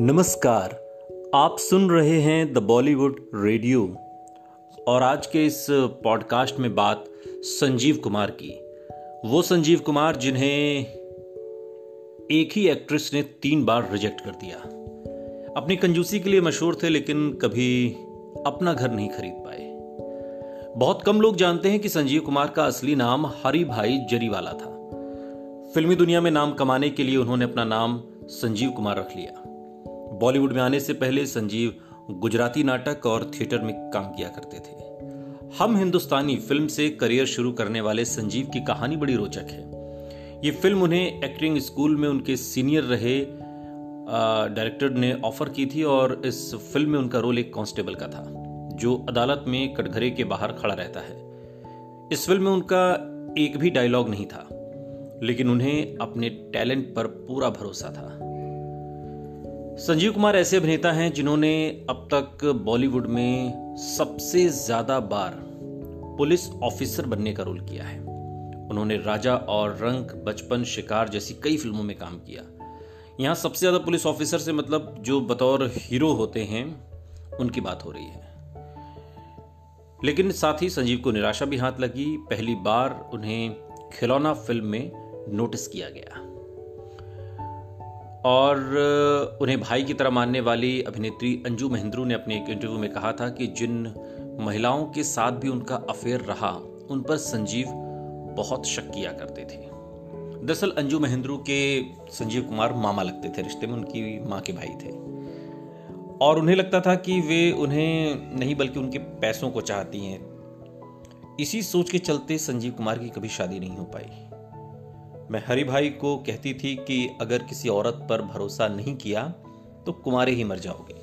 नमस्कार, आप सुन रहे हैं द बॉलीवुड रेडियो और आज के इस पॉडकास्ट में बात संजीव कुमार की। वो संजीव कुमार जिन्हें एक ही एक्ट्रेस ने तीन बार रिजेक्ट कर दिया। अपनी कंजूसी के लिए मशहूर थे, लेकिन कभी अपना घर नहीं खरीद पाए। बहुत कम लोग जानते हैं कि संजीव कुमार का असली नाम हरी भाई जरीवाला था। फिल्मी दुनिया में नाम कमाने के लिए उन्होंने अपना नाम संजीव कुमार रख लिया। बॉलीवुड में आने से पहले संजीव गुजराती नाटक और थिएटर में काम किया करते थे। हम हिंदुस्तानी फ़िल्म से करियर शुरू करने वाले संजीव की कहानी बड़ी रोचक है। ये फ़िल्म उन्हें एक्टिंग स्कूल में उनके सीनियर रहे डायरेक्टर ने ऑफ़र की थी और इस फ़िल्म में उनका रोल एक कांस्टेबल का था, जो अदालत में कटघरे के बाहर खड़ा रहता है। इस फ़िल्म में उनका एक भी डायलॉग नहीं था, लेकिन उन्हें अपने टैलेंट पर पूरा भरोसा था। संजीव कुमार ऐसे अभिनेता हैं जिन्होंने अब तक बॉलीवुड में सबसे ज़्यादा बार पुलिस ऑफिसर बनने का रोल किया है। उन्होंने राजा और रंग बचपन शिकार जैसी कई फ़िल्मों में काम किया। यहाँ सबसे ज़्यादा पुलिस ऑफिसर से मतलब जो बतौर हीरो होते हैं, उनकी बात हो रही है। लेकिन साथ ही संजीव को निराशा भी हाथ लगी। पहली बार उन्हें खिलौना फ़िल्म में नोटिस किया गया। और उन्हें भाई की तरह मानने वाली अभिनेत्री अंजू महेंद्रू ने अपने एक इंटरव्यू में कहा था कि जिन महिलाओं के साथ भी उनका अफेयर रहा, उन पर संजीव बहुत शक किया करते थे। दरअसल अंजू महेंद्रू के संजीव कुमार मामा लगते थे, रिश्ते में उनकी माँ के भाई थे। और उन्हें लगता था कि वे उन्हें नहीं बल्कि उनके पैसों को चाहती हैं। इसी सोच के चलते संजीव कुमार की कभी शादी नहीं हो पाई। मैं हरि भाई को कहती थी कि अगर किसी औरत पर भरोसा नहीं किया तो कुमारे ही मर जाओगे।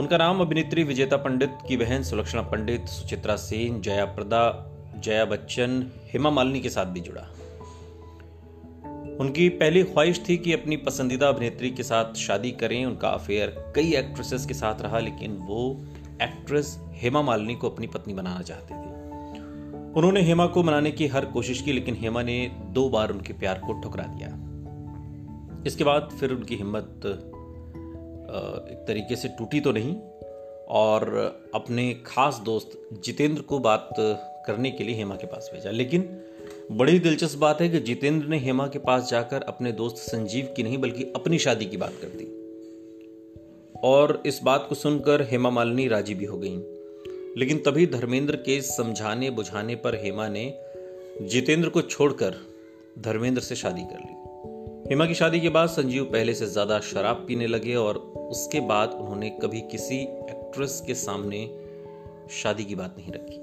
उनका नाम अभिनेत्री विजेता पंडित की बहन सुलक्षणा पंडित, सुचित्रा सेन जया प्रदा जया बच्चन, हेमा मालिनी के साथ भी जुड़ा। उनकी पहली ख्वाहिश थी कि अपनी पसंदीदा अभिनेत्री के साथ शादी करें। उनका अफेयर कई एक्ट्रेसेस के साथ रहा, लेकिन वो एक्ट्रेस हेमा मालिनी को अपनी पत्नी बनाना चाहते थे। उन्होंने हेमा को मनाने की हर कोशिश की, लेकिन हेमा ने दो बार उनके प्यार को ठुकरा दिया। इसके बाद फिर उनकी हिम्मत एक तरीके से टूटी तो नहीं, और अपने खास दोस्त जितेंद्र को बात करने के लिए हेमा के पास भेजा। लेकिन बड़ी दिलचस्प बात है कि जितेंद्र ने हेमा के पास जाकर अपने दोस्त संजीव की नहीं, बल्कि अपनी शादी की बात कर दी। और इस बात को सुनकर हेमा मालिनी राज़ी भी हो गई। लेकिन तभी धर्मेंद्र के समझाने बुझाने पर हेमा ने जितेंद्र को छोड़कर धर्मेंद्र से शादी कर ली। हेमा की शादी के बाद संजीव पहले से ज़्यादा शराब पीने लगे और उसके बाद उन्होंने कभी किसी एक्ट्रेस के सामने शादी की बात नहीं रखी।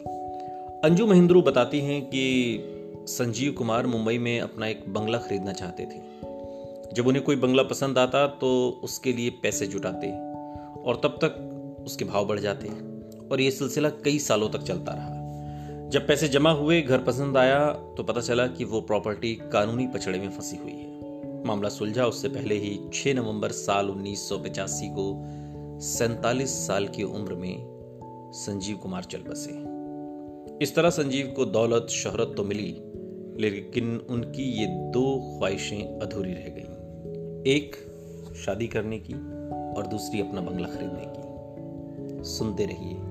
अंजू महेंद्रू बताती हैं कि संजीव कुमार मुंबई में अपना एक बंगला खरीदना चाहते थे। जब उन्हें कोई बंगला पसंद आता तो उसके लिए पैसे जुटाते और तब तक उसके भाव बढ़ जाते। और ये सिलसिला कई सालों तक चलता रहा। जब पैसे जमा हुए, घर पसंद आया तो पता चला कि वो प्रॉपर्टी कानूनी पचड़े में फंसी हुई है। मामला सुलझा, उससे पहले ही 6 नवंबर साल उन्नीस को सैतालीस साल की उम्र में संजीव कुमार चल बसे। इस तरह संजीव को दौलत, शोहरत तो मिली, लेकिन उनकी ये दो ख्वाहिशें अधूरी रह गईं। एक, शादी करने की, और दूसरी अपना बंगला खरीदने की। सुनते रहिए।